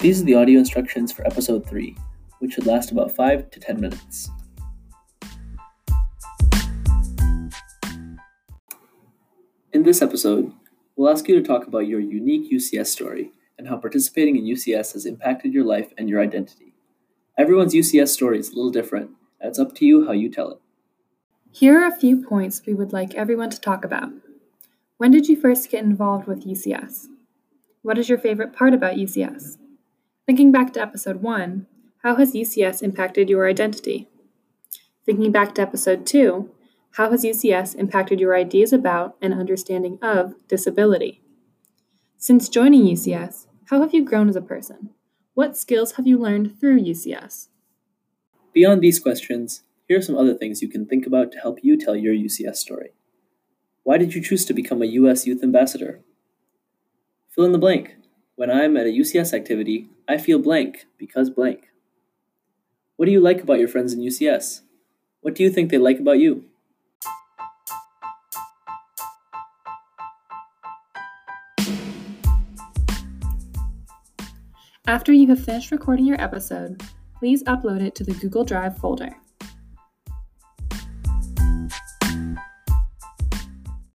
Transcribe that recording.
These are the audio instructions for episode 3, which should last about 5 to 10 minutes. In this episode, we'll ask you to talk about your unique UCS story and how participating in UCS has impacted your life and your identity. Everyone's UCS story is a little different, and it's up to you how you tell it. Here are a few points we would like everyone to talk about. When did you first get involved with UCS? What is your favorite part about UCS? Thinking back to episode 1, how has UCS impacted your identity? Thinking back to episode 2, how has UCS impacted your ideas about and understanding of disability? Since joining UCS, how have you grown as a person? What skills have you learned through UCS? Beyond these questions, here are some other things you can think about to help you tell your UCS story. Why did you choose to become a U.S. Youth Ambassador? Fill in the blank. When I'm at a UCS activity, I feel blank because blank. What do you like about your friends in UCS? What do you think they like about you? After you have finished recording your episode, please upload it to the Google Drive folder.